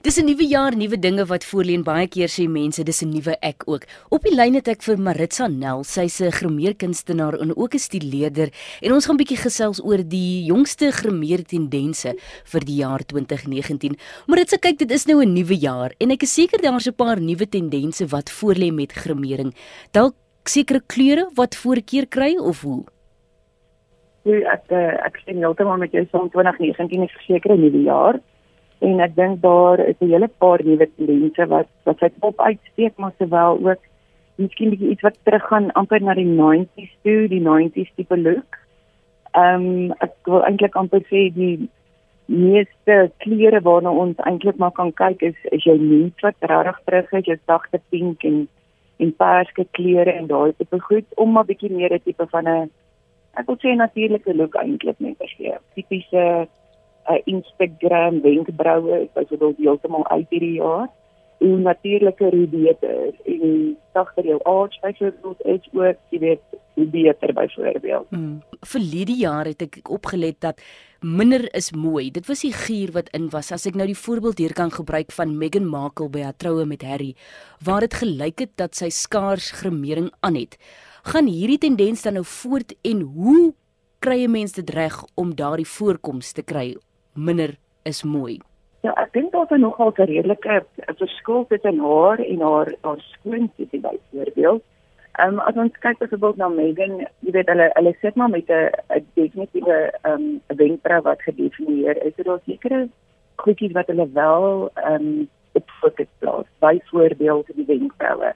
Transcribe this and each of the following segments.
Dis 'n nuwe jaar, nuwe dinge wat voorlê en baie keer sê mense dis 'n nuwe ek ook. Op die lyn het ek vir Maritsa Nel, sy's 'n grimeerkunstenaar en ook 'n stileerder en ons gaan 'n bietjie gesels oor die jongste grimeertendense vir die jaar 2019. Maritsa, kyk, dit is nou 'n nuwe jaar en ek is seker daar's 'n paar nuwe tendense wat voorlê met grimering. Dalk sekere kleure wat voorkeur kry of hoe? Ja, ek eh, ek sien heeltemal met jou son 2019 is 'n nuwe jaar en ek dink daar is 'n hele paar nuwe tendense wat wat sy op uitsteek maar sowel ook miskien bietjie iets wat teruggaan amper na die 90s toe, die 90s tipe look. Ehm um, ek wil eintlik amper sê die meeste kleure waarna ons eintlik maar kan kyk is is jou nuut wat regtig terug is, jou sagte pink en en perske kleure en daai tipe goed om maar bietjie meer 'n tipe van 'n ek wil sê natuurlike look eintlik net te gee. Tipiese uh, Instagram wenkbroue byvoorbeeld heeltemal uit hierdie jaar. En natuurlike hoe beter is en sagter jou arch byvoorbeeld is ook jy weet hoe beter byvoorbeeld. Hmm. Vir hierdie jaar het ek opgelet dat minder is mooi. Dit was die gier wat in was. As ek nou die voorbeeld hier kan gebruik van Meghan Markle by haar troue met Harry, waar dit gelyk het dat sy skaars gremering aan het. Gaan hierdie tendens dan nou voort en hoe kry 'n mens dit reg om daardie voorkoms te kry minder is mooi. Ja, ek dink daar is nogal 'n redelike verskil tussen haar en haar haar skoonsietjie byvoorbeeld. Ehm um, as ons kyk byvoorbeeld na Megan, jy weet hulle hulle sit maar met 'n 'n definitiewe ehm um, wenkbrau wat gedefinieer is. So daar sekere goedjies wat hulle wel ehm um, op fokus plaas. Byvoorbeeld die wenkbraue.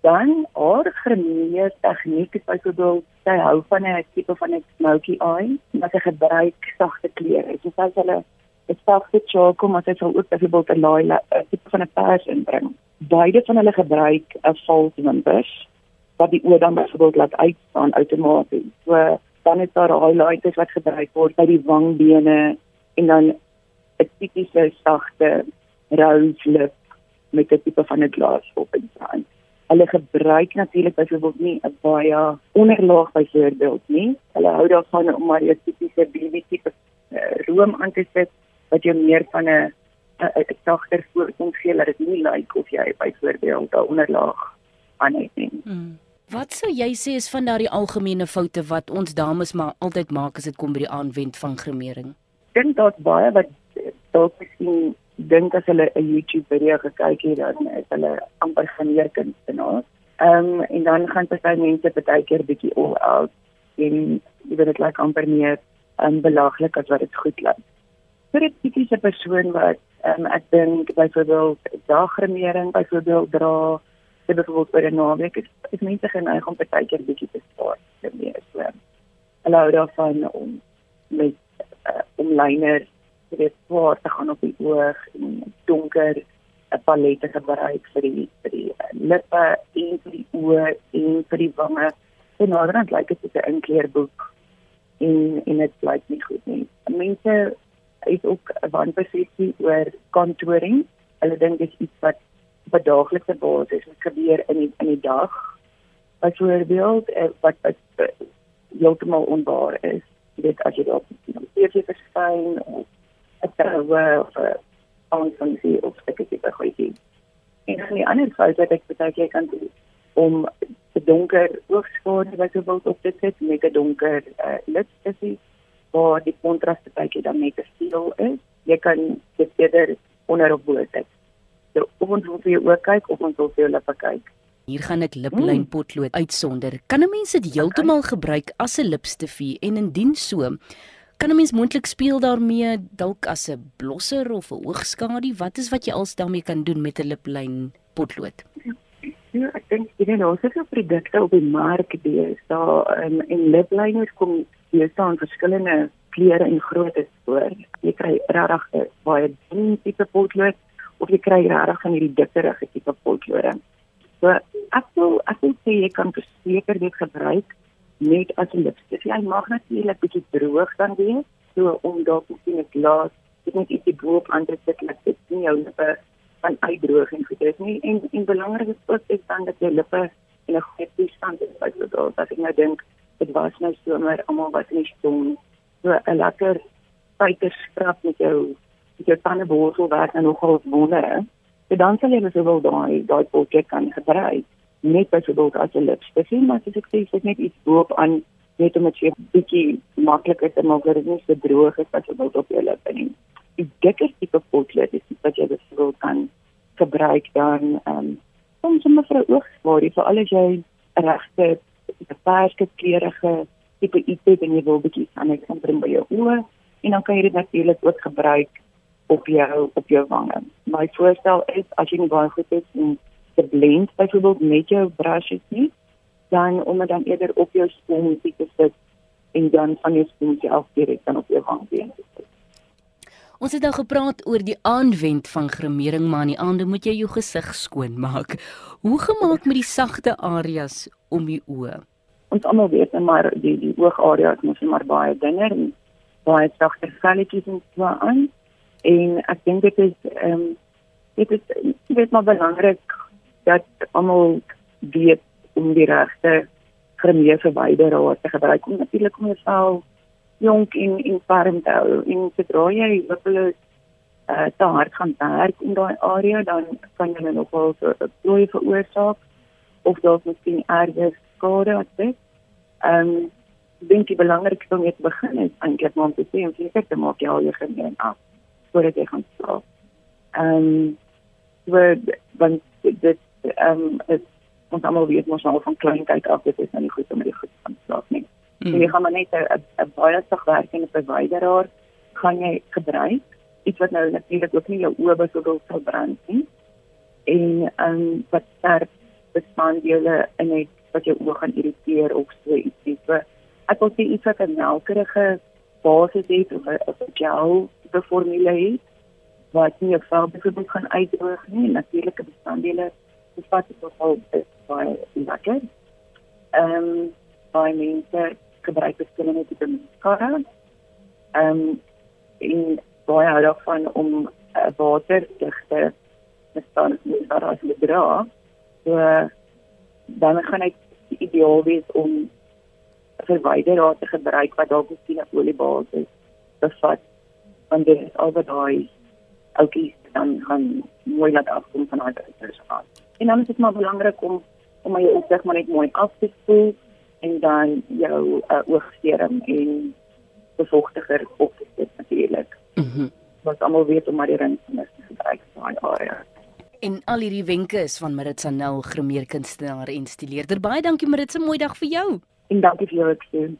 Dan haar grimeer tegniek is byvoorbeeld sy hou van 'n tipe van 'n smoky eye, maar sy gebruik sagte kleure. So sy hulle 'n sagte choco, maar sy sal ook byvoorbeeld 'n 'n tipe van 'n pers inbring. Beide van hulle gebruik 'n false numbers wat die oë dan byvoorbeeld laat uitstaan outomaties. So dan is daar highlighters wat gebruik word by die wangbene en dan 'n tipiese sagte rose lip met 'n tipe van 'n glas op in sy hulle gebruik natuurlik byvoorbeeld nie 'n baie onderlaag byvoorbeeld nie. Hulle hou daarvan om maar 'n tipiese baby tipe uh, room aan te sit wat jy meer van 'n 'n sagter voorkoms gee dat dit nie lyk like of jy byvoorbeeld 'n onderlaag aan het nie. Hmm. Wat sou jy sê is van daardie algemene foute wat ons dames maar altyd maak as dit kom by die aanwend van gremering? Dink daar's baie wat dalk miskien dink as hulle 'n YouTube video gekyk het dan is hulle amper geneer kunstenaars. Ehm um, en dan gaan party mense baie keer bietjie all out en jy weet dit lyk amper meer um, belaglik as wat dit goed lyk. Vir 'n tipiese persoon wat ehm um, ek dink byvoorbeeld dagremering byvoorbeeld dra, dit byvoorbeeld vir 'n naweek is, is mense geneig om baie keer bietjie te spaar vir meer so. Hulle hou daarvan om met uh, dit swaar te gaan op die oog en donker 'n palette gebruik vir die vir die uh, lippe en vir die oë en vir die wange. En naderhand lyk dit soos 'n inkleerboek en en dit lyk nie goed nie. Mense het ook wanpersepsie oor contouring. Hulle dink dit is iets wat op 'n daaglikse basis gebeur in die, in die dag. Byvoorbeeld eh, wat wat heeltemal onbaar is. Jy weet as jy dalk op TV verskyn of troue of 'n aanvangsie of sulke tipe goedjies. En dan die ander fout wat ek baie keer kan doen om te donker oogskade byvoorbeeld op te sit met 'n donker uh, lipstifie waar die kontras baie keer dan net te veel is. Jy kan dit eerder onder op bo sit. So of ons wil vir jou oog kyk of ons wil vir jou lippe kyk. Hier gaan ek liplyn hmm. potlood uitsonder. Kan 'n mens dit heeltemal gebruik as 'n lipstifie en indien so, kan 'n mens moontlik speel daarmee dalk as 'n blosser of 'n oogskadu? Wat is wat jy als daarmee kan doen met 'n liplyn potlood? Ja, ek dink jy weet het ook produkte op die mark dis daar um, en lipliners kom hier staan verskillende kleure en grootte voor. Jy kry regtig baie dun tipe potlood of jy kry regtig van hierdie dikkerige tipe potlood. So ek wil ek wil sê jy kan verseker dit gebruik net as 'n lipstif. Hy mag natuurlik bietjie droog dan wees, so om dalk miskien 'n glas, dit net ietsie bo-op aan te sit dat dit nie jou lippe van uitdroog en goed is nie. En en belangrik is ook is dan dat jou lippe in 'n goeie toestand is. Byvoorbeeld as ek nou dink dit was nou somer almal was in die son, so 'n lekker spyker skrap met jou jou tandeborsel werk nou nogal wonder. So dan sal jy byvoorbeeld daai daai potjie kan gebruik net as 'n lipstif, maar as ek sê dit net iets boop aan net om dit 'n bietjie makliker te maak dat dit nie so droog is as wat op jou lippe nie. Die dikker tipe potlood is wat jy byvoorbeeld kan gebruik dan ehm um, soms om vir 'n oogswaardie vir al as jy regte beperkte kleurige tipe iets het en jy wil bietjie aan ek kan bring by jou oë en dan kan jy dit natuurlik ook gebruik op jou op jou wange. My voorstel is as jy nie baie goed is om te blend byvoorbeeld met jou brushes nie, dan om dit dan eerder op jou sponsie te sit en dan van jou sponsie af direk dan op jou wangbeen te sit. Ons het nou gepraat oor die aanwend van gremering, maar aan die aande moet jy jou gesig skoon maak. Hoe gemaak met die sagte areas om die oë? Ons almal weet net maar die die oogareas moet maar baie dinner en baie sagte velletjies en so aan. En ek dink dit is ehm um, dit is dit maar belangrik dat almal weet om die regte gremee verwyderaar te gebruik om natuurlik om jouself jonk en en warm te hou en sodra jy hopeloos uh, te hard gaan werk in daai area dan kan jy nog wel so 'n bloei veroorsaak of dalk miskien erge skade wat dit. Ehm dink die belangrikste om te begin is eintlik om te sien of jy seker maak jy al jou gremee af voordat jy gaan slaap. Ehm um, want dit ehm um, is ons almal weet mos nou van klein tyd af dit is nou nie goed om dit goed aan te slaap nie. Mm. So jy gaan maar net 'n baie sag werkende verwyderaar kan jy gebruik iets wat nou natuurlik ook nie jou oë byvoorbeeld sal brand nie. En ehm um, wat sterk bestanddele in het wat jou oë gaan irriteer of so ietsie. So ek wil sê iets wat 'n melkerige basis het of 'n gel beformule het wat nie jou vel byvoorbeeld gaan uitdroog nie. Natuurlike bestanddele bevat dit nogal baie lekker. Ehm um, baie mense gebruik verskillende tipe mascara. Ehm um, en baie hou daarvan om uh, waterdigte mascara te dra. So dan gaan dit ideaal wees om verwyderaar te gebruik wat dalk miskien 'n oliebasis bevat want dit is al wat daai ouetjies dan gaan mooi laat afkom van daai resultaat. En dan is dit maar belangrik om om jou opsig maar net mooi af te spoel en dan jou uh, oogserum en bevochtiger op te sit natuurlik. Mhm. Mm Wat almal weet om maar die rinsmis te gebruik vir daai area. En al hierdie wenke is van Maritza Nel, grimeerkunstenaar en stileerder. Baie dankie Maritza, mooi dag vir jou. En dankie vir jou ook.